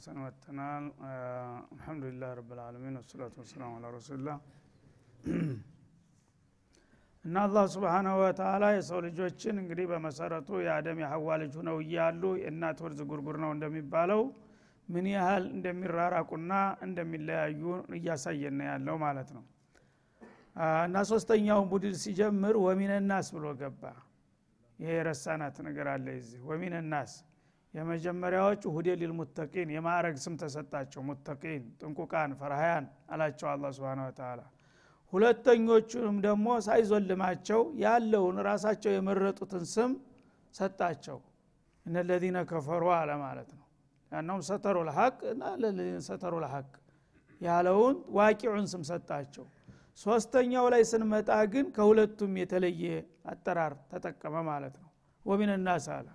ተመልሰን መጥተናል። አልሐምዱሊላህ ረብልዓለሚን ወሰላቱ ወሰላሙ አላ ረሱሉላህ እና አላህ ስብሓናሁ ወተላ የሰው ልጆችን እንግዲህ በመሰረቱ የአደም የሐዋ ልጅ ሁነው እያሉ የእናት ወር ዝጉርጉር ነው እንደሚባለው ምን ያህል እንደሚራራቁና እንደሚለያዩ እያሳየን ያለው ማለት ነው። እና ሶስተኛውን ቡድን ሲጀምር ወሚነናስ ብሎ ገባ። ይሄ የረሳናት ነገር አለ እዚህ ወሚነናስ የመጀመሪያዎቹ ሁዴ ሊልሙተቂን የማዕረግ ስም ተሰጣቸው። ሙተቂን ጥንቁቃን ፈርሃያን አላቸው አላ ስብን ተላ ሁለተኞቹንም ደግሞ ሳይዞልማቸው ያለውን ራሳቸው የመረጡትን ስም ሰጣቸው። እነለዚነ ከፈሩ አለ ማለት ነው። ያነውም ሰተሩ ልሐቅ እና ለለዚነ ሰተሩ ልሐቅ ያለውን ዋቂዑን ስም ሰጣቸው። ሶስተኛው ላይ ስንመጣ ግን ከሁለቱም የተለየ አጠራር ተጠቀመ ማለት ነው። ወሚን ናስ አለ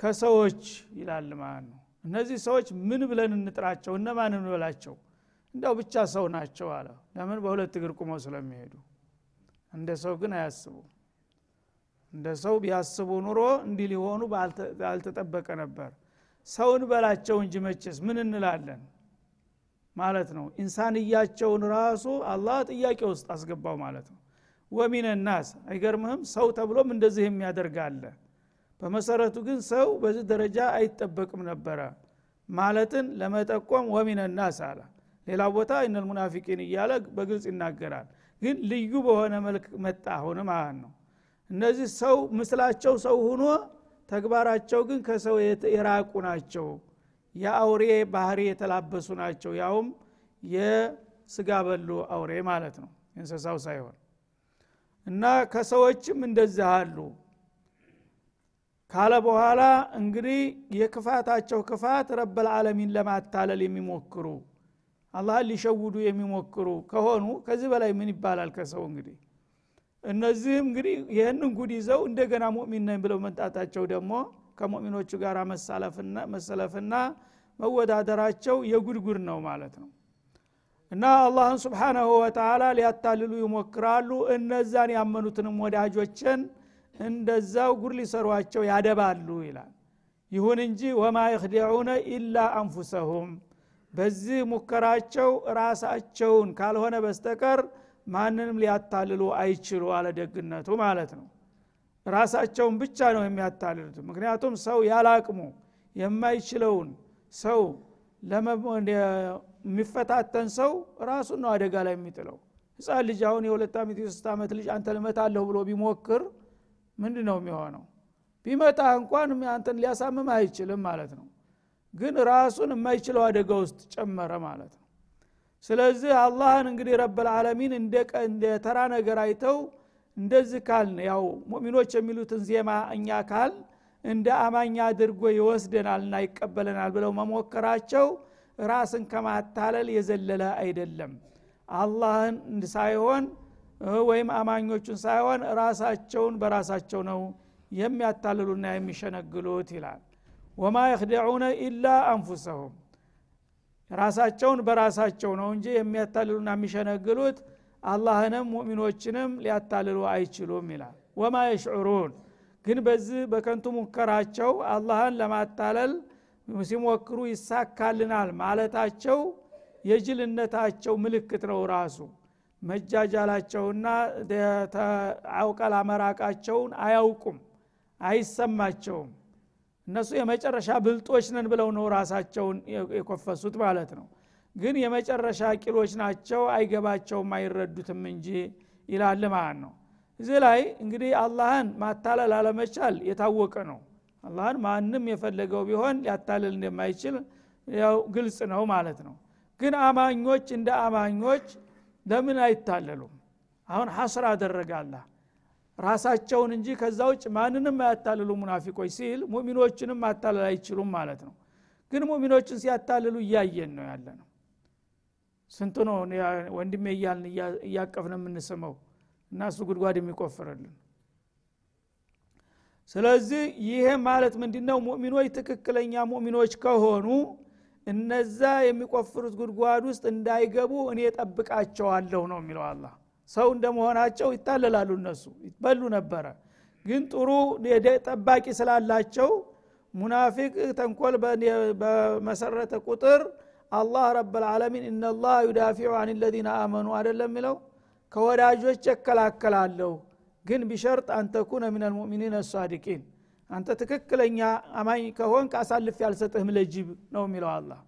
ከሰዎች ይላል ማለት ነው? እነዚህ ሰዎች ምን ብለን እንጥራቸው? እነማን እንበላቸው? እንደው ብቻ ሰው ናቸው አለ። ለምን? በሁለት እግር ቁመው ስለሚሄዱ። እንደ ሰው ግን አያስቡ እንደ ሰው ቢያስቡ ኑሮ እንዲህ ሊሆኑ ባልተጠበቀ ነበር። ሰውን በላቸው እንጂ መቼስ ምን እንላለን? ማለት ነው። ኢንሳንያቸውን ራሱ አላህ ጥያቄ ውስጥ አስገባው ማለት ነው። ወሚን ናስ አይገርምህም? ሰው ተብሎም እንደዚህ የሚያደርግ አለ በመሰረቱ ግን ሰው በዚህ ደረጃ አይጠበቅም ነበረ። ማለትን ለመጠቆም ወሚን ናስ አለ። ሌላ ቦታ ኢነል ሙናፊቂን እያለ በግልጽ ይናገራል። ግን ልዩ በሆነ መልክ መጣ አሁን ማለት ነው። እነዚህ ሰው ምስላቸው ሰው ሁኖ ተግባራቸው ግን ከሰው የራቁ ናቸው። የአውሬ ባህሪ የተላበሱ ናቸው። ያውም የስጋ በሉ አውሬ ማለት ነው። እንስሳው ሳይሆን እና ከሰዎችም እንደዚህ አሉ ካለ በኋላ እንግዲህ የክፋታቸው ክፋት ረበልዓለሚን ለማታለል የሚሞክሩ አላህን ሊሸውዱ የሚሞክሩ ከሆኑ ከዚህ በላይ ምን ይባላል ከሰው እንግዲህ? እነዚህም እንግዲህ ይህንን ጉድ ይዘው እንደገና ሙእሚን ነኝ ብለው መምጣታቸው ደግሞ ከሙእሚኖቹ ጋር መሰለፍና መወዳደራቸው የጉድጉድ ነው ማለት ነው። እና አላህን ስብሓናሁ ወተላ ሊያታልሉ ይሞክራሉ። እነዛን ያመኑትንም ወዳጆችን እንደዛው ጉድ ሊሰሯቸው ያደባሉ ይላል። ይሁን እንጂ ወማ የክዲዑነ ኢላ አንፉሰሁም። በዚህ ሙከራቸው ራሳቸውን ካልሆነ በስተቀር ማንንም ሊያታልሉ አይችሉ አለደግነቱ ማለት ነው። ራሳቸውን ብቻ ነው የሚያታልሉት። ምክንያቱም ሰው ያላቅሙ የማይችለውን ሰው የሚፈታተን ሰው ራሱን ነው አደጋ ላይ የሚጥለው። ህፃን ልጅ አሁን የሁለት ዓመት የሶስት ዓመት ልጅ አንተ ልመታለሁ ብሎ ቢሞክር ምንድ ነው የሚሆነው? ቢመጣ እንኳን አንተን ሊያሳምም አይችልም ማለት ነው። ግን ራሱን የማይችለው አደጋ ውስጥ ጨመረ ማለት ነው። ስለዚህ አላህን እንግዲህ ረበልዓለሚን እንደ ተራ ነገር አይተው እንደዚህ ካልን ያው ሙእሚኖች የሚሉትን ዜማ እኛ ካል እንደ አማኛ አድርጎ ይወስደናልና ይቀበለናል ብለው መሞከራቸው ራስን ከማታለል የዘለለ አይደለም። አላህን ሳይሆን ወይም አማኞቹን ሳይሆን ራሳቸውን በራሳቸው ነው የሚያታልሉና የሚሸነግሉት ይላል። ወማ የክደዑነ ኢላ አንፉሰሁም። ራሳቸውን በራሳቸው ነው እንጂ የሚያታልሉና የሚሸነግሉት አላህንም ሙእሚኖችንም ሊያታልሉ አይችሉም ይላል። ወማ የሽዑሩን ግን በዚህ በከንቱ ሙከራቸው አላህን ለማታለል ሲሞክሩ ይሳካልናል ማለታቸው የጅልነታቸው ምልክት ነው ራሱ መጃጃላቸውና አውቀል አመራቃቸውን አያውቁም አይሰማቸውም። እነሱ የመጨረሻ ብልጦች ነን ብለው ነው ራሳቸውን የኮፈሱት ማለት ነው። ግን የመጨረሻ ቂሎች ናቸው አይገባቸውም አይረዱትም እንጂ ይላል ማለት ነው። እዚህ ላይ እንግዲህ አላህን ማታለል አለመቻል የታወቀ ነው። አላህን ማንም የፈለገው ቢሆን ሊያታልል እንደማይችል ያው ግልጽ ነው ማለት ነው። ግን አማኞች እንደ አማኞች ለምን አይታለሉም? አሁን ሐስር አደረገ አላህ። ራሳቸውን እንጂ ከዛ ውጭ ማንንም አያታልሉ ሙናፊቆች ሲል ሙሚኖችንም ማታለል አይችሉም ማለት ነው። ግን ሙሚኖችን ሲያታልሉ እያየን ነው ያለ ነው ስንቱ ነው ወንድሜ እያልን እያቀፍን የምንስመው? እና ጉድጓድ የሚቆፍርልን። ስለዚህ ይሄ ማለት ምንድነው? ሙእሚኖች ትክክለኛ ሙእሚኖች ከሆኑ እነዛ የሚቆፍሩት ጉድጓድ ውስጥ እንዳይገቡ እኔ ጠብቃቸዋለሁ ነው የሚለው አላህ። ሰው እንደመሆናቸው ይታለላሉ እነሱ ይበሉ ነበረ። ግን ጥሩ ጠባቂ ስላላቸው ሙናፊቅ ተንኮል በመሰረተ ቁጥር አላህ ረብልዓለሚን እነላህ ዩዳፊዑ አን ለዚነ አመኑ አደለም የሚለው? ከወዳጆች እከላከላለሁ። ግን ቢሸርጥ አንተኩነ ምን ልሙእሚኒን አሳዲቂን አንተ ትክክለኛ አማኝ ከሆንክ አሳልፍ ያልሰጥህም ለጅብ ነው የሚለው አላህ።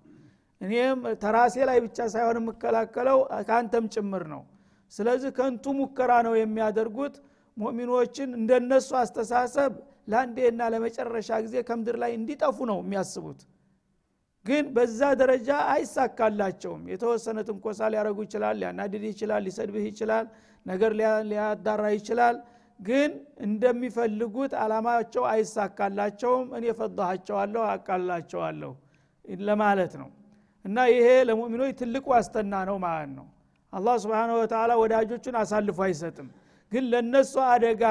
እኔም ተራሴ ላይ ብቻ ሳይሆን የምከላከለው ከአንተም ጭምር ነው። ስለዚህ ከንቱ ሙከራ ነው የሚያደርጉት። ሙእሚኖችን እንደነሱ አስተሳሰብ ለአንዴና ለመጨረሻ ጊዜ ከምድር ላይ እንዲጠፉ ነው የሚያስቡት። ግን በዛ ደረጃ አይሳካላቸውም። የተወሰነ ትንኮሳ ሊያደረጉ ይችላል ሊያናድድ ይችላል ሊሰድብህ ይችላል ነገር ሊያዳራ ይችላል ግን እንደሚፈልጉት አላማቸው አይሳካላቸውም። እኔ ፈضሃቸዋለሁ አቃላቸዋለሁ ለማለት ነው። እና ይሄ ለሙእሚኖች ትልቅ ዋስተና ነው ማለት ነው። አላህ ስብን ወተላ ወዳጆቹን አሳልፎ አይሰጥም። ግን ለነሱ አደጋ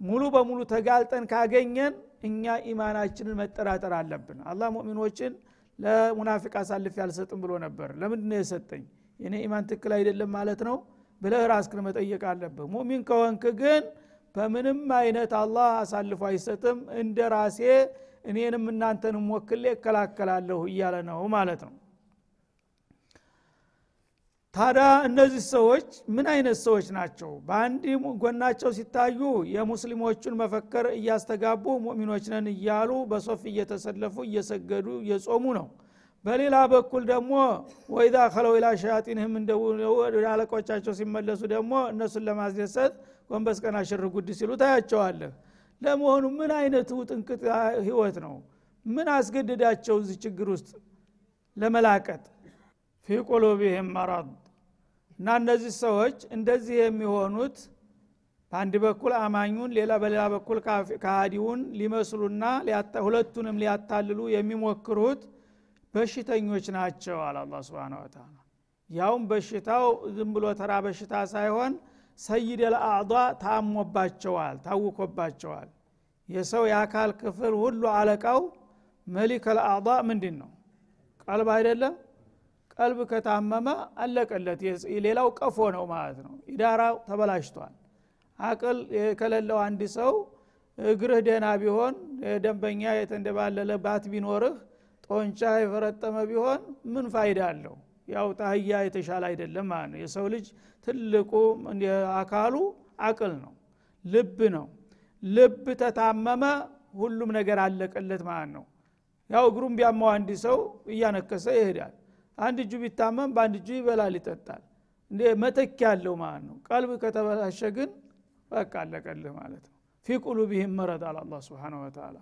ሙሉ በሙሉ ተጋልጠን ካገኘን እኛ ኢማናችንን መጠራጠር አለብን። አላህ ሙእሚኖችን ለሙናፊቅ አሳልፍ ያልሰጥም ብሎ ነበር። ለምንድ ነው የሰጠኝ? የኔ ኢማን ትክክል አይደለም ማለት ነው ብለህ ራስክን መጠየቅ አለብህ። ሙሚን ከሆንክ ግን በምንም አይነት አላህ አሳልፎ አይሰጥም። እንደ ራሴ እኔንም እናንተንም ወክሌ እከላከላለሁ እያለ ነው ማለት ነው። ታዲያ እነዚህ ሰዎች ምን አይነት ሰዎች ናቸው? በአንድ ጎናቸው ሲታዩ የሙስሊሞቹን መፈከር እያስተጋቡ ሙእሚኖች ነን እያሉ በሶፍ እየተሰለፉ እየሰገዱ እየጾሙ ነው። በሌላ በኩል ደግሞ ወይዛ ከለው ላ ሸያጢንህም ወደ አለቆቻቸው ሲመለሱ ደግሞ እነሱን ለማስደሰት ጎንበስ ቀና ሽር ጉድ ሲሉ ታያቸዋለህ። ለመሆኑ ምን አይነቱ ጥንቅጥ ህይወት ነው? ምን አስገደዳቸው እዚህ ችግር ውስጥ? ለመላቀጥ ፊ ቁሉቢህም መረድ። እና እነዚህ ሰዎች እንደዚህ የሚሆኑት በአንድ በኩል አማኙን ሌላ በሌላ በኩል ካሃዲውን ሊመስሉና ሁለቱንም ሊያታልሉ የሚሞክሩት በሽተኞች ናቸው አለ አላ ስብን ያውም በሽታው ዝም ብሎ ተራ በሽታ ሳይሆን ሰይድ ልአዕዷ ታሞባቸዋል ታውኮባቸዋል። የሰው የአካል ክፍል ሁሉ አለቃው መሊክ ልአዕዷ ምንድን ነው? ቀልብ አይደለም? ቀልብ ከታመመ አለቀለት። ሌላው ቀፎ ነው ማለት ነው። ኢዳራው ተበላሽቷል። አቅል ከሌለው አንድ ሰው እግርህ ደህና ቢሆን ደንበኛ የተንደባለለ ባት ቢኖርህ ጦንቻ የፈረጠመ ቢሆን ምን ፋይዳ አለው ያው ታህያ የተሻለ አይደለም ማለት ነው። የሰው ልጅ ትልቁ አካሉ አቅል ነው ልብ ነው። ልብ ተታመመ ሁሉም ነገር አለቀለት ማለት ነው። ያው እግሩም ቢያማው አንድ ሰው እያነከሰ ይሄዳል። አንድ እጁ ቢታመም በአንድ እጁ ይበላል ይጠጣል። እንደ መተክ ያለው ማለት ነው። ቀልብ ከተበላሸ ግን በቃ አለቀልህ ማለት ነው። ፊ ቁሉቢህም መረድ አለ አላ ስብን ወተላ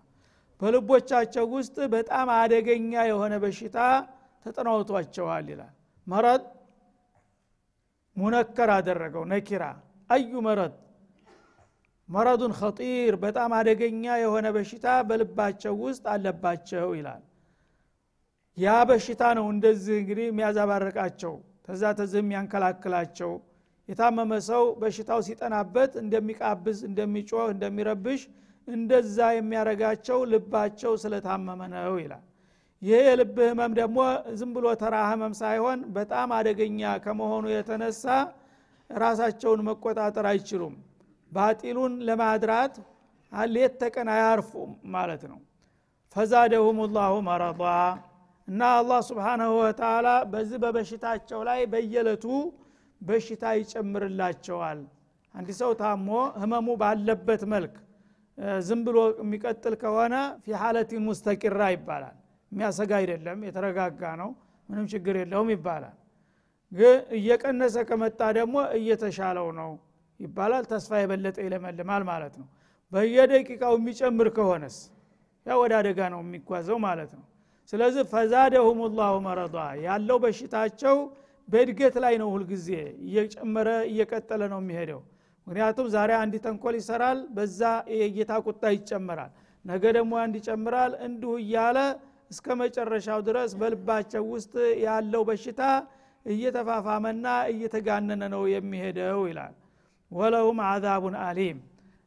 በልቦቻቸው ውስጥ በጣም አደገኛ የሆነ በሽታ ተጠናውቷቸዋል ይላል። መረድ ሙነከር አደረገው ነኪራ። አዩ መረድ መረዱን ኸጢር በጣም አደገኛ የሆነ በሽታ በልባቸው ውስጥ አለባቸው ይላል። ያ በሽታ ነው እንደዚህ እንግዲህ የሚያዛባርቃቸው ተዛ ተዚህ የሚያንከላክላቸው። የታመመ ሰው በሽታው ሲጠናበት እንደሚቃብዝ እንደሚጮህ እንደሚረብሽ እንደዛ የሚያረጋቸው ልባቸው ስለታመመ ነው ይላል ይህ የልብ ህመም ደግሞ ዝም ብሎ ተራ ህመም ሳይሆን በጣም አደገኛ ከመሆኑ የተነሳ ራሳቸውን መቆጣጠር አይችሉም። ባጢሉን ለማድራት ሌት ተቀን አያርፉም ማለት ነው። ፈዛደሁም ላሁ መረዷ እና አላህ ስብሓናሁ ወተላ በዚህ በበሽታቸው ላይ በየለቱ በሽታ ይጨምርላቸዋል። አንድ ሰው ታሞ ህመሙ ባለበት መልክ ዝም ብሎ የሚቀጥል ከሆነ ፊ ሐለቲን ሙስተቂራ ይባላል የሚያሰጋ አይደለም የተረጋጋ ነው ምንም ችግር የለውም ይባላል። ግን እየቀነሰ ከመጣ ደግሞ እየተሻለው ነው ይባላል። ተስፋ የበለጠ ይለመልማል ማለት ነው። በየደቂቃው የሚጨምር ከሆነስ? ያ ወደ አደጋ ነው የሚጓዘው ማለት ነው። ስለዚህ ፈዛደሁም ላሁ መረዷ ያለው በሽታቸው በእድገት ላይ ነው ሁልጊዜ እየጨመረ እየቀጠለ ነው የሚሄደው። ምክንያቱም ዛሬ አንድ ተንኮል ይሰራል በዛ የጌታ ቁጣ ይጨመራል ነገ ደግሞ አንድ ይጨምራል እንዲሁ እያለ እስከ መጨረሻው ድረስ በልባቸው ውስጥ ያለው በሽታ እየተፋፋመና እየተጋነነ ነው የሚሄደው ይላል። ወለሁም አዛቡን አሊም።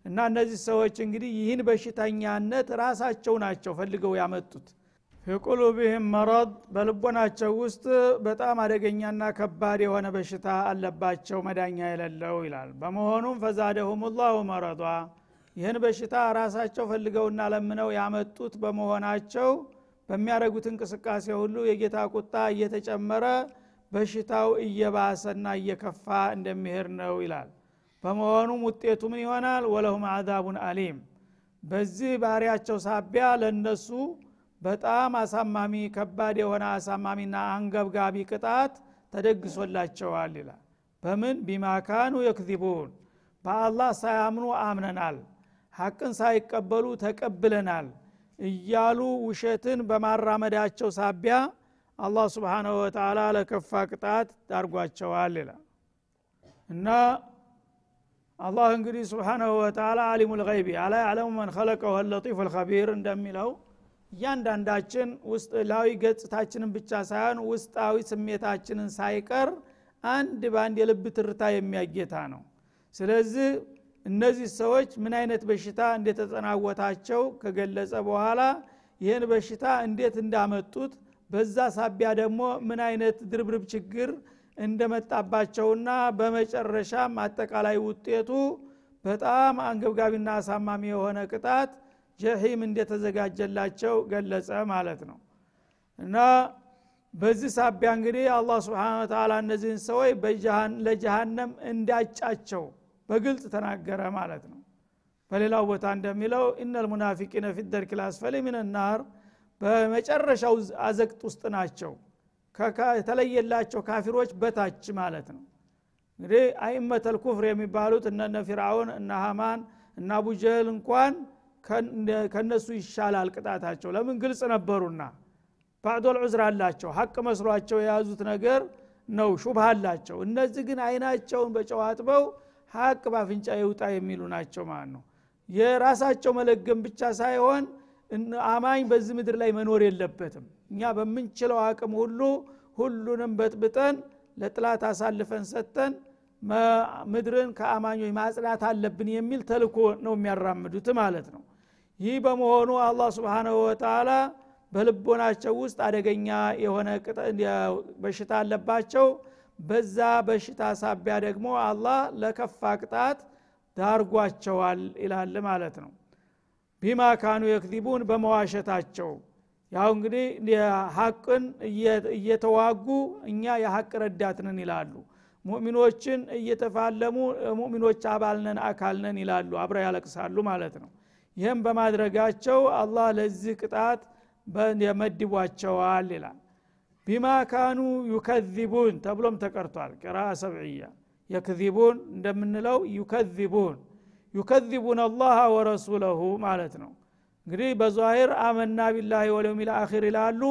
እና እነዚህ ሰዎች እንግዲህ ይህን በሽተኛነት ራሳቸው ናቸው ፈልገው ያመጡት። ፊቁሉብህም መረድ በልቦናቸው ውስጥ በጣም አደገኛና ከባድ የሆነ በሽታ አለባቸው መዳኛ የሌለው ይላል። በመሆኑም ፈዛደሁም ላሁ መረዷ። ይህን በሽታ ራሳቸው ፈልገውና ለምነው ያመጡት በመሆናቸው በሚያደረጉት እንቅስቃሴ ሁሉ የጌታ ቁጣ እየተጨመረ በሽታው እየባሰና እየከፋ እንደሚሄድ ነው ይላል። በመሆኑም ውጤቱ ምን ይሆናል? ወለሁም አዛቡን አሊም። በዚህ ባህሪያቸው ሳቢያ ለነሱ በጣም አሳማሚ ከባድ የሆነ አሳማሚና አንገብጋቢ ቅጣት ተደግሶላቸዋል ይላል። በምን? ቢማካኑ የክዚቡን። በአላህ ሳያምኑ አምነናል። ሐቅን ሳይቀበሉ ተቀብለናል እያሉ ውሸትን በማራመዳቸው ሳቢያ አላህ ስብሓናሁ ወተላ ለከፋ ቅጣት ዳርጓቸዋል ይላል። እና አላህ እንግዲህ ስብሓናሁ ወተላ አሊሙ ልይቢ አላ ያዕለሙ መን ኸለቀሁ ለጢፍ ልከቢር እንደሚለው እያንዳንዳችን ውስጣዊ ገጽታችንን ብቻ ሳይሆን ውስጣዊ ስሜታችንን ሳይቀር አንድ በአንድ የልብ ትርታ የሚያጌታ ነው። ስለዚህ እነዚህ ሰዎች ምን አይነት በሽታ እንደተጠናወታቸው ከገለጸ በኋላ ይህን በሽታ እንዴት እንዳመጡት በዛ ሳቢያ ደግሞ ምን አይነት ድርብርብ ችግር እንደመጣባቸውና በመጨረሻም አጠቃላይ ውጤቱ በጣም አንገብጋቢና አሳማሚ የሆነ ቅጣት ጀሂም እንደተዘጋጀላቸው ገለጸ ማለት ነው። እና በዚህ ሳቢያ እንግዲህ አላህ ስብን ተላ እነዚህን ሰዎች ለጀሃነም እንዳጫቸው በግልጽ ተናገረ ማለት ነው። በሌላው ቦታ እንደሚለው ኢነ ልሙናፊቂነ ፊ ደርክ ላስፈሊ ምን ናር በመጨረሻው አዘቅጥ ውስጥ ናቸው። የተለየላቸው ካፊሮች በታች ማለት ነው። እንግዲህ አይመተል ኩፍር የሚባሉት እነነ ፊርአውን እነ ሀማን እና አቡጀህል እንኳን ከነሱ ይሻላል ቅጣታቸው። ለምን ግልጽ ነበሩና። ባዕዶል ዑዝር አላቸው። ሀቅ መስሏቸው የያዙት ነገር ነው ሹብሃ አላቸው። እነዚህ ግን አይናቸውን በጨዋጥበው ሀቅ ባፍንጫ ይውጣ የሚሉ ናቸው ማለት ነው። የራሳቸው መለገም ብቻ ሳይሆን አማኝ በዚህ ምድር ላይ መኖር የለበትም። እኛ በምንችለው አቅም ሁሉ ሁሉንም በጥብጠን ለጥላት አሳልፈን ሰጥተን ምድርን ከአማኞች ማጽዳት አለብን የሚል ተልኮ ነው የሚያራምዱት ማለት ነው። ይህ በመሆኑ አላህ ስብንሁ ወተላ በልቦናቸው ውስጥ አደገኛ የሆነ በሽታ አለባቸው በዛ በሽታ ሳቢያ ደግሞ አላህ ለከፋ ቅጣት ዳርጓቸዋል ይላል ማለት ነው። ቢማ ካኑ የክዚቡን በመዋሸታቸው ያው እንግዲህ ሀቅን እየተዋጉ እኛ የሀቅ ረዳትነን ይላሉ። ሙእሚኖችን እየተፋለሙ ሙእሚኖች አባልነን አካልነን ይላሉ። አብረ ያለቅሳሉ ማለት ነው። ይህም በማድረጋቸው አላህ ለዚህ ቅጣት የመድቧቸዋል ይላል ቢማ ካኑ ዩከዚቡን ተብሎም ተቀርቷል። ቅራ ሰብዕያ። የክዚቡን እንደምንለው ዩከዚቡን ዩከዚቡን አላህ ወረሱለሁ ማለት ነው። እንግዲህ በዛሂር አመና ቢላህ ወለውሚል አኺር ይላሉ።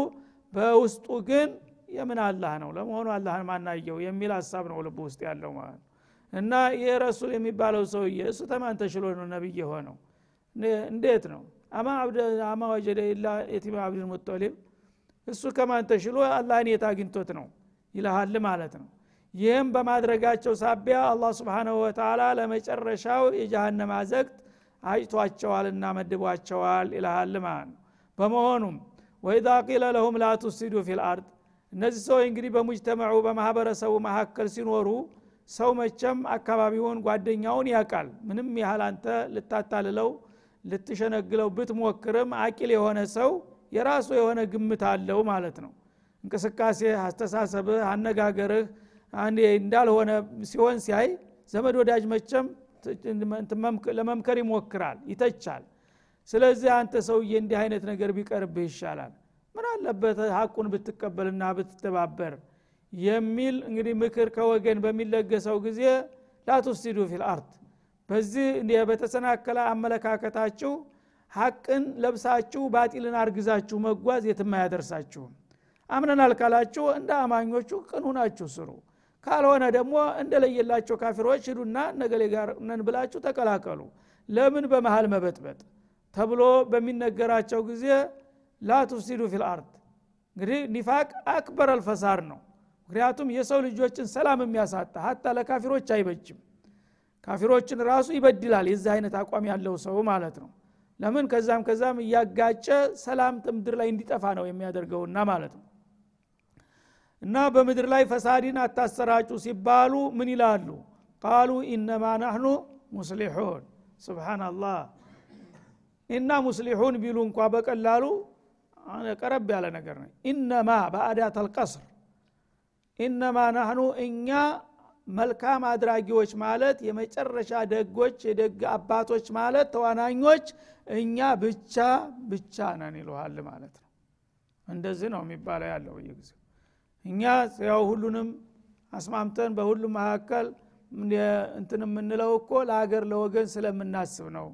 በውስጡ ግን የምን አላህ ነው? ለመሆኑ አላህን ማናየው የሚል ሀሳብ ነው ልብ ውስጥ ያለው ማለት ነው። እና ይህ ረሱል የሚባለው ሰውዬ እሱ ተማን ተሽሎ ነው ነቢይ የሆነው? እንዴት ነው? አማ ወጀደ ኢላ የቲም አብድል ሙጠሊብ እሱ ከማን ተሽሎ አላህን የት አግኝቶት ነው? ይልሃል ማለት ነው። ይህም በማድረጋቸው ሳቢያ አላህ ስብሓንሁ ወተላ ለመጨረሻው የጀሃነም አዘቅት አጭቷቸዋልና መድቧቸዋል ይልሃል ማለት ነው። በመሆኑም ወኢዛ ቂለ ለሁም ላ ቱሲዱ ፊ ልአርድ እነዚህ ሰዎች እንግዲህ በሙጅተመዑ በማህበረሰቡ መካከል ሲኖሩ ሰው መቸም አካባቢውን ጓደኛውን ያውቃል። ምንም ያህል አንተ ልታታልለው ልትሸነግለው ብትሞክርም አቂል የሆነ ሰው የራሱ የሆነ ግምት አለው ማለት ነው። እንቅስቃሴ አስተሳሰብህ አነጋገርህ እንዳልሆነ ሲሆን ሲያይ ዘመድ ወዳጅ መቸም ለመምከር ይሞክራል ይተቻል። ስለዚህ አንተ ሰውዬ እንዲህ አይነት ነገር ቢቀርብህ ይሻላል። ምን አለበት ሀቁን ብትቀበልና ብትተባበር የሚል እንግዲህ ምክር ከወገን በሚለገሰው ጊዜ ላቱፍሲዱ ፊልአርድ በዚህ በተሰናከለ አመለካከታችሁ ሀቅን ለብሳችሁ ባጢልን አርግዛችሁ መጓዝ የትም አያደርሳችሁም። አምነናል ካላችሁ እንደ አማኞቹ ቅን ሁናችሁ ስሩ። ካልሆነ ደግሞ እንደለየላቸው ካፊሮች ሂዱና ነገሌ ጋር ነን ብላችሁ ተቀላቀሉ። ለምን በመሃል መበጥበጥ? ተብሎ በሚነገራቸው ጊዜ لا تفسدوا في الأرض እንግዲህ نفاق أكبر الفساد ነው። ምክንያቱም የሰው ልጆችን ሰላም የሚያሳጣ حتى ለካፊሮች አይበጅም። ካፊሮችን ራሱ ይበድላል። የዚህ አይነት አቋም ያለው ሰው ማለት ነው ለምን ከዛም ከዛም እያጋጨ ሰላም ምድር ላይ እንዲጠፋ ነው የሚያደርገውና ማለት ነው። እና በምድር ላይ ፈሳዲን አታሰራጩ ሲባሉ ምን ይላሉ? ቃሉ ኢነማ ናህኑ ሙስሊሑን። ስብናላህ ኢና ሙስሊሑን ቢሉ እንኳ በቀላሉ ቀረብ ያለ ነገር ነው። ኢነማ በአዳት አልቀስር ኢነማ ናህኑ እኛ መልካም አድራጊዎች ማለት የመጨረሻ ደጎች የደግ አባቶች ማለት ተዋናኞች እኛ ብቻ ብቻ ነን ይለሃል ማለት ነው። እንደዚህ ነው የሚባለው ያለው በየጊዜው። እኛ ያው ሁሉንም አስማምተን በሁሉም መካከል እንትን የምንለው እኮ ለሀገር ለወገን ስለምናስብ ነው።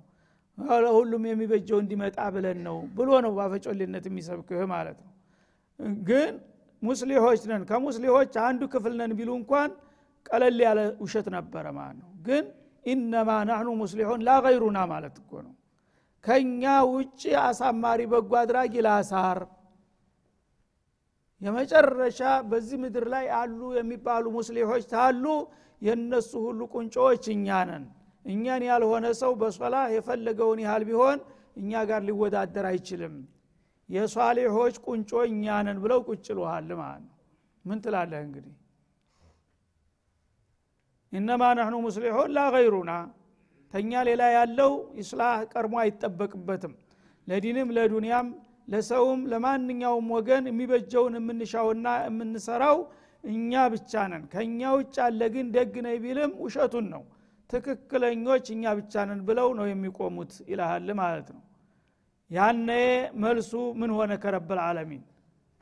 ለሁሉም የሚበጀው እንዲመጣ ብለን ነው ብሎ ነው ባፈጮልነት የሚሰብክህ ማለት ነው። ግን ሙስሊሆች ነን። ከሙስሊሆች አንዱ ክፍል ነን ቢሉ እንኳን ቀለል ያለ ውሸት ነበረ ማለት ነው። ግን ኢነማ ናህኑ ሙስሊሑን ላገይሩና ማለት እኮ ነው። ከኛ ውጭ አሳማሪ በጎ አድራጊ ላሳር። የመጨረሻ በዚህ ምድር ላይ አሉ የሚባሉ ሙስሊሖች ታሉ። የእነሱ ሁሉ ቁንጮዎች እኛ ነን። እኛን ያልሆነ ሰው በሶላ የፈለገውን ያህል ቢሆን እኛ ጋር ሊወዳደር አይችልም። የሷሊሖች ቁንጮ እኛ ነን ብለው ቁጭልሃል ማለት ነው። ምን ትላለህ እንግዲህ ኢነማ ነህኑ ሙስሊሑን ላገይሩና ተኛ ሌላ ያለው ኢስላህ ቀድሞ አይጠበቅበትም። ለዲንም ለዱንያም ለሰውም ለማንኛውም ወገን የሚበጀውን የምንሻውና የምንሰራው እኛ ብቻ ነን። ከእኛ ውጭ አለ ግን ደግ ነኝ ቢልም ውሸቱን ነው። ትክክለኞች እኛ ብቻ ነን ብለው ነው የሚቆሙት ይልሃል ማለት ነው። ያነ መልሱ ምን ሆነ ከረብል ዓለሚን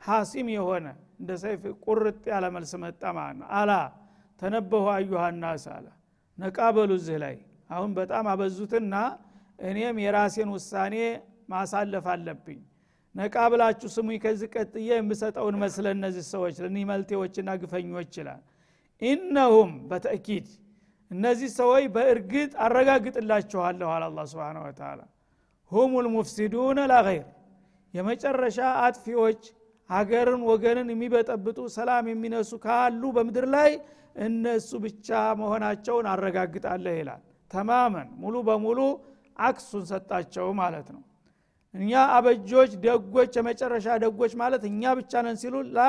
ሐሲም የሆነ እንደ ሰይፍ ቁርጥ ያለ መልስ መጣ ማለት ነው። አላ ተነበሁ አዩሃናስ አለ። ነቃ በሉ እዚህ ላይ። አሁን በጣም አበዙትና እኔም የራሴን ውሳኔ ማሳለፍ አለብኝ። ነቃ ብላችሁ ስሙኝ ከዚህ ቀጥዬ የምሰጠውን መስለ እነዚህ ሰዎች ለኒህ መልቴዎችና ግፈኞች ይላል። ኢነሁም በተእኪድ እነዚህ ሰዎች በእርግጥ አረጋግጥላችኋለሁ አለ አላ ስብን ወተላ ሁም ልሙፍሲዱነ ላገይር የመጨረሻ አጥፊዎች ሀገርን ወገንን የሚበጠብጡ ሰላም የሚነሱ ካሉ በምድር ላይ እነሱ ብቻ መሆናቸውን አረጋግጣለህ ይላል። ተማመን ሙሉ በሙሉ አክሱን ሰጣቸው ማለት ነው። እኛ አበጆች ደጎች የመጨረሻ ደጎች ማለት እኛ ብቻ ነን ሲሉ ላ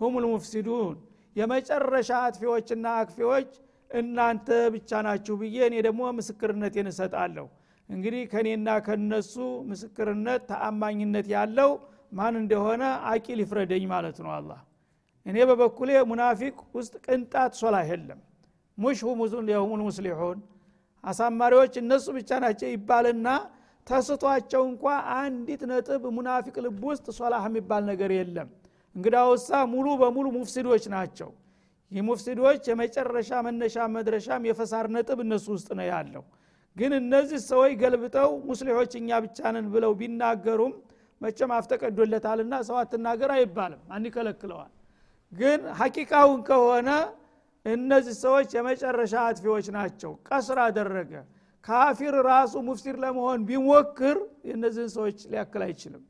ሁም ልሙፍሲዱን የመጨረሻ አጥፊዎችና አክፊዎች እናንተ ብቻ ናችሁ ብዬ እኔ ደግሞ ምስክርነቴን እሰጣለሁ። እንግዲህ ከእኔና ከነሱ ምስክርነት ተአማኝነት ያለው ማን እንደሆነ አቂል ይፍረደኝ ማለት ነው አላህ እኔ በበኩሌ ሙናፊቅ ውስጥ ቅንጣት ሶላ የለም። ሙሽ የሁሙል ሙስሊሑን። አሳማሪዎች እነሱ ብቻ ናቸው ይባልና ተስቷቸው እንኳ አንዲት ነጥብ ሙናፊቅ ልብ ውስጥ ሶላህ የሚባል ነገር የለም። እንግዳውሳ ሙሉ በሙሉ ሙፍሲዶች ናቸው። የሙፍሲዶች የመጨረሻ መነሻ መድረሻም የፈሳር ነጥብ እነሱ ውስጥ ነው ያለው። ግን እነዚህ ሰዎች ገልብጠው ሙስሊሖች እኛ ብቻ ብለው ቢናገሩም መቼም አፍተቀዶለታልና ሰው አትናገር አይባልም። ይከለክለዋል ግን ሐቂቃውን ከሆነ እነዚህ ሰዎች የመጨረሻ አጥፊዎች ናቸው። ቀስር አደረገ። ካፊር ራሱ ሙፍሲር ለመሆን ቢሞክር የእነዚህን ሰዎች ሊያክል አይችልም።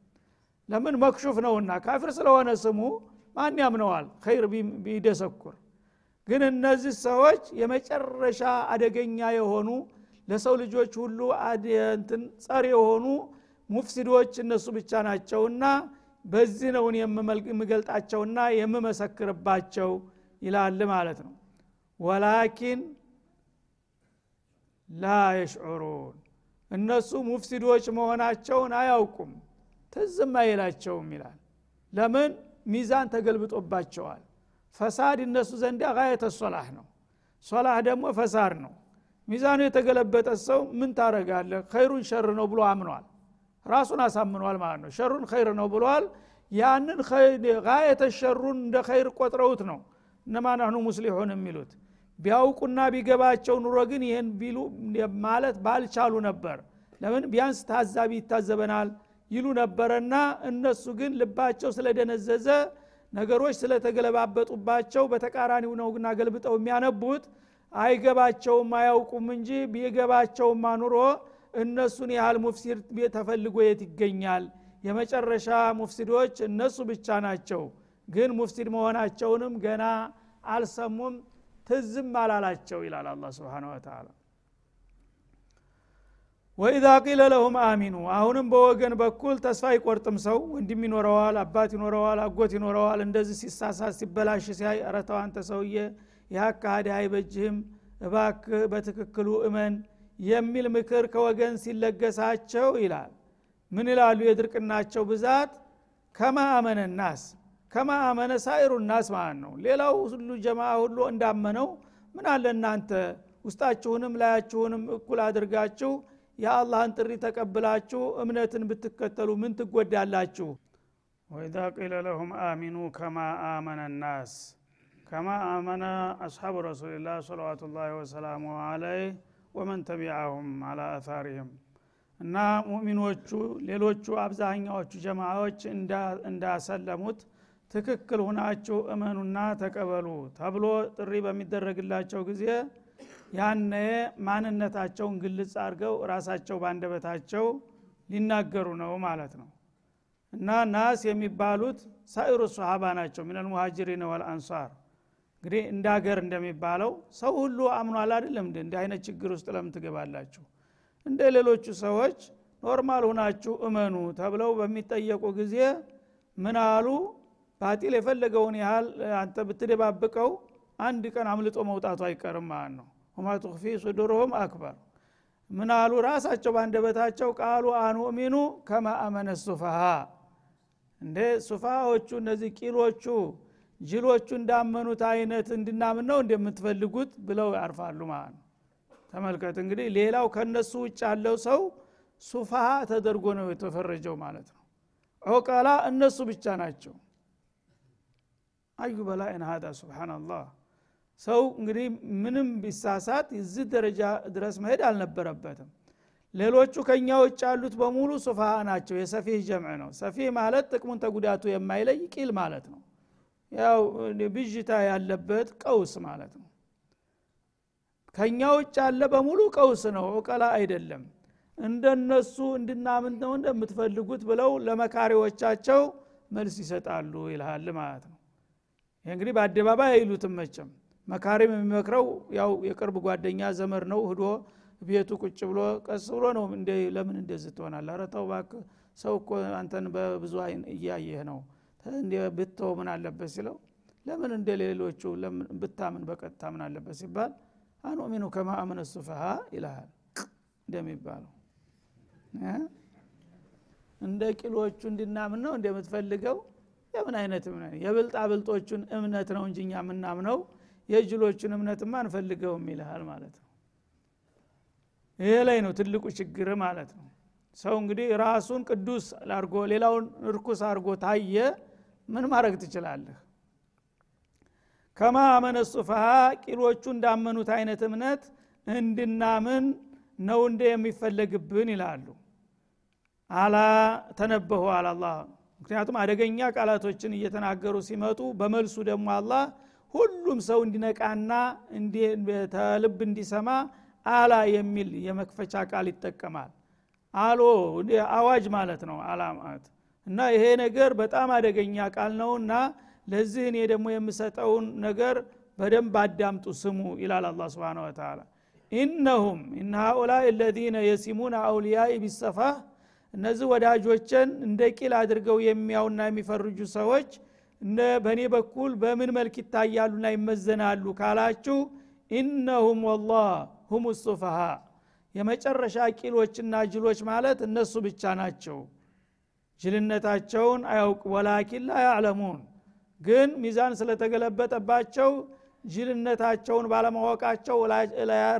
ለምን? መክሹፍ ነውና። ካፊር ስለሆነ ስሙ ማን ያምነዋል? ኸይር ቢደሰኩር። ግን እነዚህ ሰዎች የመጨረሻ አደገኛ የሆኑ ለሰው ልጆች ሁሉ እንትን ጸር የሆኑ ሙፍሲዶች እነሱ ብቻ ናቸውና በዚህ ነው የምገልጣቸውና የምመሰክርባቸው ይላል ማለት ነው። ولكن لا يشعرون እነሱ ሙፍሲዶች መሆናቸውን አያውቁም ትዝም አይላቸውም ይላል። ለምን? ሚዛን ተገልብጦባቸዋል። ፈሳድ እነሱ ዘንዳ غاية صلاح ነው። صلاح ደግሞ ፈሳድ ነው። ሚዛኑ የተገለበጠ ሰው ምን ታረጋለህ ኸይሩን ሸር ነው ብሎ አምኗል ራሱን አሳምኗል ማለት ነው። ሸሩን ኸይር ነው ብሏል። ያንን ጋየተ ሸሩን እንደ ኸይር ቆጥረውት ነው እነማ ናህኑ ሙስሊሑን የሚሉት? ቢያውቁና ቢገባቸው ኑሮ ግን ይህን ቢሉ ማለት ባልቻሉ ነበር። ለምን? ቢያንስ ታዛቢ ይታዘበናል ይሉ ነበረና እነሱ ግን ልባቸው ስለደነዘዘ ነገሮች ስለተገለባበጡባቸው በተቃራኒው ነውና ገልብጠው የሚያነቡት። አይገባቸውም አያውቁም እንጂ ቢገባቸውማ ኑሮ እነሱን ያህል ሙፍሲድ ተፈልጎ የት ይገኛል? የመጨረሻ ሙፍሲዶች እነሱ ብቻ ናቸው። ግን ሙፍሲድ መሆናቸውንም ገና አልሰሙም። ትዝም አላላቸው ይላል አላ ስብን ወተላ ወኢዛ ቂለ ለሁም አሚኑ። አሁንም በወገን በኩል ተስፋ አይቆርጥም ሰው። ወንድም ይኖረዋል አባት ይኖረዋል አጎት ይኖረዋል። እንደዚህ ሲሳሳት ሲበላሽ ሲያይ ረተው አንተ ሰውዬ ይህ አካሃዲ አይበጅህም እባክህ በትክክሉ እመን የሚል ምክር ከወገን ሲለገሳቸው ይላል። ምን ይላሉ የድርቅናቸው ብዛት? ከማ አመነ ናስ ከማ አመነ ሳይሩ ናስ ማለት ነው። ሌላው ሁሉ ጀማ ሁሉ እንዳመነው ምን አለ እናንተ? ውስጣችሁንም ላያችሁንም እኩል አድርጋችሁ የአላህን ጥሪ ተቀብላችሁ እምነትን ብትከተሉ ምን ትጎዳላችሁ? ወኢዛ ቂለ ለሁም አሚኑ ከማ አመነ ናስ ከማ አመነ አስሓቡ ረሱልላህ ሰለዋቱ ላህ ወሰላሙ አለይህ ወመን ተቢዐሁም አላ አታሪህም እና ሙእሚኖቹ ሌሎቹ አብዛኛዎቹ ጀማዎች እንዳሰለሙት ትክክል ሁናችሁ እመኑና ተቀበሉ ተብሎ ጥሪ በሚደረግላቸው ጊዜ ያነ ማንነታቸውን ግልጽ አድርገው ራሳቸው ባንደበታቸው ሊናገሩ ነው ማለት ነው። እና ናስ የሚባሉት سائر الصحابة ናቸው من المهاجرين والأنصار እንግዲህ እንደ ሀገር እንደሚባለው ሰው ሁሉ አምኗል አይደለም? እንደ እንዲህ አይነት ችግር ውስጥ ለምን ትገባላችሁ? እንደ ሌሎቹ ሰዎች normal ሁናችሁ እመኑ ተብለው በሚጠየቁ ጊዜ ምን አሉ? ባጢል የፈለገውን ያህል አንተ ብትደባብቀው አንድ ቀን አምልጦ መውጣቱ አይቀርም ማለት ነው። وما تخفي صدورهم أكبر። ምን አሉ? ራሳቸው ባንደበታቸው قالوا أنؤمن ከማ አመነ ሱፋሃ። እንደ ሱፋዎቹ እነዚህ ቂሎቹ ጅሎቹ እንዳመኑት አይነት እንድናምን ነው እንደምትፈልጉት ብለው ያርፋሉ ማለት ነው። ተመልከት እንግዲህ ሌላው ከነሱ ውጭ ያለው ሰው ሱፋሃ ተደርጎ ነው የተፈረጀው ማለት ነው። ዑቀላ እነሱ ብቻ ናቸው። አዩ በላይን ሀዳ? ስብናላህ ሰው እንግዲህ ምንም ቢሳሳት እዚህ ደረጃ ድረስ መሄድ አልነበረበትም። ሌሎቹ ከኛ ውጭ ያሉት በሙሉ ሱፋሃ ናቸው። የሰፊህ ጀምዕ ነው። ሰፊህ ማለት ጥቅሙን ተጉዳቱ የማይለይ ቂል ማለት ነው ያው ብዥታ ያለበት ቀውስ ማለት ነው። ከኛ ውጭ ያለ በሙሉ ቀውስ ነው እውቀላ አይደለም። እንደነሱ እንድናምን ነው እንደምትፈልጉት ብለው ለመካሪዎቻቸው መልስ ይሰጣሉ ይልሃል ማለት ነው። ይህ እንግዲህ በአደባባይ አይሉትም መቸም መካሪም የሚመክረው ያው የቅርብ ጓደኛ ዘመር ነው ህዶ ቤቱ ቁጭ ብሎ ቀስ ብሎ ነው ለምን እንደዚህ ትሆናል አረተው ባክ ሰው እኮ አንተን በብዙ አይን እያየህ ነው ብትተው ምን አለበት ሲለው ለምን እንደ ሌሎቹ ብታምን በቀጥታ ምን አለበት ሲባል አኑሚኑ ከማ አመነ ሱፈሃ ይልሃል እንደሚባለው። እንደ ቂሎቹ እንድናምን ነው እንደምትፈልገው? የምን አይነት እምነት የብልጣ ብልጦቹን እምነት ነው እንጂ እኛ የምናምነው? የጅሎቹን እምነትማ አንፈልገውም ይልሃል ማለት ነው። ይሄ ላይ ነው ትልቁ ችግር ማለት ነው። ሰው እንግዲህ ራሱን ቅዱስ አርጎ ሌላውን እርኩስ አርጎ ታየ ምን ማድረግ ትችላለህ? ከማ አመነ ሱፈሃ ቂሎቹ እንዳመኑት አይነት እምነት እንድናምን ነው እንደ የሚፈለግብን ይላሉ። አላ ተነበሁ አላላ ምክንያቱም አደገኛ ቃላቶችን እየተናገሩ ሲመጡ በመልሱ ደግሞ አላህ ሁሉም ሰው እንዲነቃና ተልብ እንዲሰማ አላ የሚል የመክፈቻ ቃል ይጠቀማል። አሎ አዋጅ ማለት ነው አላ ማለት እና ይሄ ነገር በጣም አደገኛ ቃል ነውና ለዚህ እኔ ደግሞ የምሰጠውን ነገር በደንብ አዳምጡ ስሙ ይላል አላ ስብን ወተላ ኢነሁም ኢነ ሃኡላ ለዚነ የሲሙን አውልያኢ ቢሰፋህ እነዚህ ወዳጆችን እንደ ቂል አድርገው የሚያውና የሚፈርጁ ሰዎች በእኔ በኩል በምን መልክ ይታያሉና ይመዘናሉ ካላችሁ ኢነሁም ወላህ ሁም ሱፈሃ። የመጨረሻ ቂሎችና ጅሎች ማለት እነሱ ብቻ ናቸው ጅልነታቸውን አያውቅ ወላኪን ላ ያዕለሙን። ግን ሚዛን ስለተገለበጠባቸው ጅልነታቸውን ባለማወቃቸው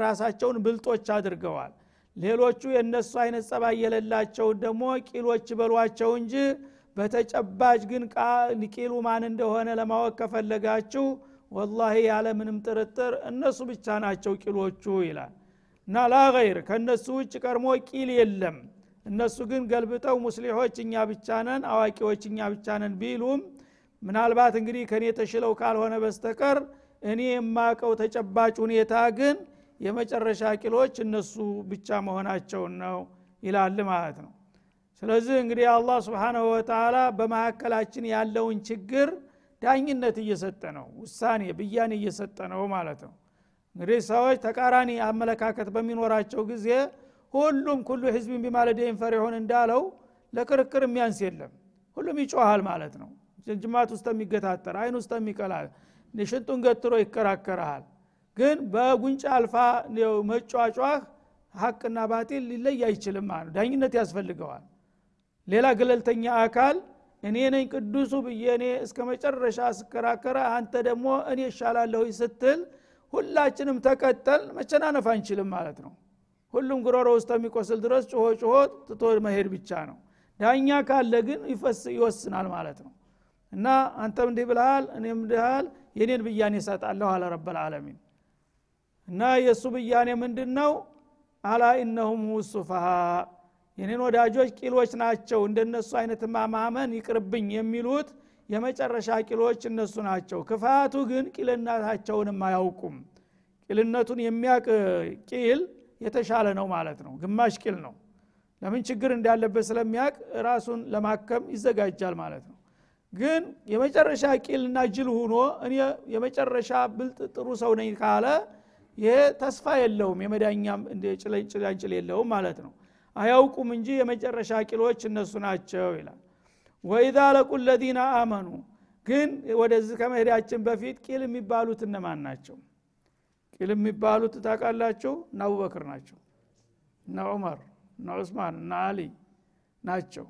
ራሳቸውን ብልጦች አድርገዋል። ሌሎቹ የእነሱ አይነት ጸባይ የሌላቸውን ደግሞ ቂሎች በሏቸው እንጂ በተጨባጭ ግን ቂሉ ማን እንደሆነ ለማወቅ ከፈለጋችሁ ወላሂ ያለ ምንም ጥርጥር እነሱ ብቻ ናቸው ቂሎቹ ይላል። እና ላገይር ከእነሱ ውጭ ቀድሞ ቂል የለም እነሱ ግን ገልብጠው ሙስሊሖች እኛ ብቻ ነን አዋቂዎች እኛ ብቻ ነን ቢሉም ምናልባት እንግዲህ ከእኔ ተሽለው ካልሆነ በስተቀር እኔ የማቀው ተጨባጭ ሁኔታ ግን የመጨረሻ ቂሎች እነሱ ብቻ መሆናቸውን ነው ይላል ማለት ነው። ስለዚህ እንግዲህ አላህ ስብሓናሁ ወተላ በመካከላችን ያለውን ችግር ዳኝነት እየሰጠ ነው ውሳኔ ብያኔ እየሰጠ ነው ማለት ነው። እንግዲህ ሰዎች ተቃራኒ አመለካከት በሚኖራቸው ጊዜ ሁሉም ኩሉ ህዝብን ቢማለደይን ፈሪሁን እንዳለው ለክርክር የሚያንስ የለም። ሁሉም ይጮሃል ማለት ነው። ጅማት ውስጥ የሚገታተር አይን ውስጥ የሚቀላ ሽንጡን ገትሮ ይከራከረሃል ግን በጉንጭ አልፋ መጫጫህ ሀቅና ባጢል ሊለይ አይችልም ማለት ዳኝነት ያስፈልገዋል። ሌላ ገለልተኛ አካል እኔ ነኝ ቅዱሱ ብዬ እኔ እስከ መጨረሻ ስከራከረ አንተ ደግሞ እኔ እሻላለሁ ስትል ሁላችንም ተቀጠል መቸናነፍ አንችልም ማለት ነው ሁሉም ጉሮሮ ውስጥ የሚቆስል ድረስ ጮሆ ጮሆ ትቶ መሄድ ብቻ ነው። ዳኛ ካለ ግን ይወስናል ማለት ነው። እና አንተም እንዲህ ብልሃል እኔም እንዲሃል የኔን ብያኔ እሰጣለሁ አለ ረበልዓለሚን እና የእሱ ብያኔ ምንድን ነው አላ ኢነሁም ውሱፋሃ የኔን ወዳጆች ቂሎች ናቸው እንደነሱ አይነት ማማመን ይቅርብኝ የሚሉት የመጨረሻ ቂሎች እነሱ ናቸው። ክፋቱ ግን ቂልናታቸውንም አያውቁም። ቂልነቱን የሚያቅ ቂል የተሻለ ነው ማለት ነው። ግማሽ ቂል ነው። ለምን ችግር እንዳለበት ስለሚያቅ ራሱን ለማከም ይዘጋጃል ማለት ነው። ግን የመጨረሻ ቂልና ጅል ሁኖ እኔ የመጨረሻ ብልጥ ጥሩ ሰው ነኝ ካለ ይሄ ተስፋ የለውም የመዳኛም ጭላንጭል የለውም ማለት ነው። አያውቁም እንጂ የመጨረሻ ቂሎች እነሱ ናቸው ይላል። ወኢዛ ለቁ ለዚነ አመኑ። ግን ወደዚህ ከመሄዳችን በፊት ቂል የሚባሉት እነማን ናቸው ቂል የሚባሉት ታውቃላችሁ? እነ አቡበክር ናቸው። እነ ዑመር እነ ዑስማን እነ አሊ ናቸው።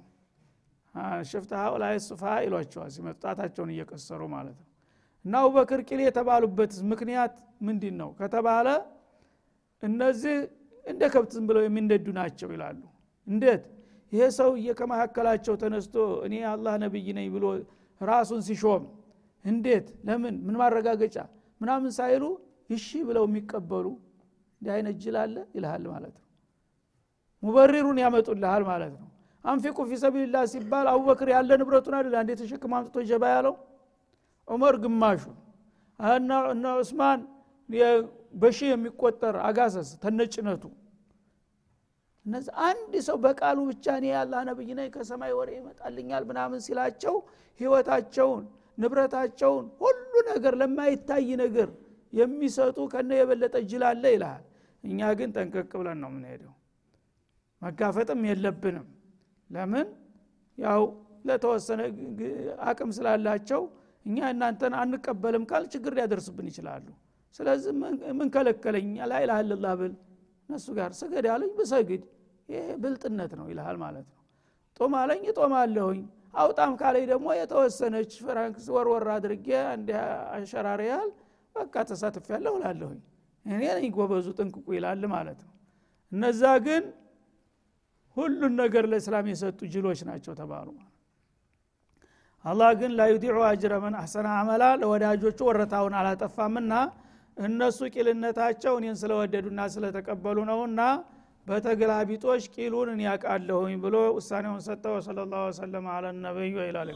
ሽፍተ ሀኡላይ ሱፋ ይሏቸዋል ሲመጣታቸውን እየቀሰሩ ማለት ነው። እና አቡበክር ቂል የተባሉበት ምክንያት ምንድን ነው ከተባለ እነዚህ እንደ ከብት ዝም ብለው የሚነዱ ናቸው ይላሉ። እንዴት? ይሄ ሰውዬ ከመካከላቸው ተነስቶ እኔ አላህ ነብይ ነኝ ብሎ ራሱን ሲሾም እንዴት? ለምን? ምን ማረጋገጫ? ምናምን ሳይሉ እሺ ብለው የሚቀበሉ እንዲህ አይነት ጅል አለ ይልሃል ማለት ነው። ሙበሪሩን ያመጡልሃል ማለት ነው። አንፊቁ ፊ ሰቢልላህ ሲባል አቡበክር ያለ ንብረቱን አይደል አንዴ ተሸክም አምጥቶ ጀባ ያለው? ዑመር ግማሹ። እነ ዑስማን በሺህ የሚቆጠር አጋሰስ ተነጭነቱ። እነዚህ አንድ ሰው በቃሉ ብቻ እኔ ያላ ነብይ ነኝ ከሰማይ ወሬ ይመጣልኛል ምናምን ሲላቸው ህይወታቸውን ንብረታቸውን ሁሉ ነገር ለማይታይ ነገር የሚሰጡ ከነ የበለጠ ጅላለ ይልሃል። እኛ ግን ጠንቀቅ ብለን ነው የምንሄደው። መጋፈጥም የለብንም። ለምን? ያው ለተወሰነ አቅም ስላላቸው እኛ እናንተን አንቀበልም ካል ችግር ሊያደርሱብን ይችላሉ። ስለዚህ ምን ከለከለኝ? ላኢላህ ኢላላህ ብል እነሱ ጋር ስገድ ያለኝ ብሰግድ። ይሄ ብልጥነት ነው ይልሃል ማለት ነው። ጦም አለኝ እጦማለሁኝ። አውጣም ካለኝ ደግሞ የተወሰነች ፍራንክ ወርወር አድርጌ እንዲ አሸራሪ ያህል በቃ ተሳትፍ ያለሁ ላለሁኝ እኔ ነኝ ጎበዙ ጥንቅቁ ይላል ማለት ነው። እነዛ ግን ሁሉን ነገር ለእስላም የሰጡ ጅሎች ናቸው ተባሉ አላህ ግን ላዩዲዑ አጅረ መን አሕሰነ አመላ ለወዳጆቹ ወረታውን አላጠፋምና እነሱ ቂልነታቸው እኔን ስለወደዱና ስለተቀበሉ ነውና በተገላቢጦች ቂሉን እኔ ያውቃለሁኝ ብሎ ውሳኔውን ሰጠ ወሰለ ላሁ ወሰለም አለ ነቢዩ ይላል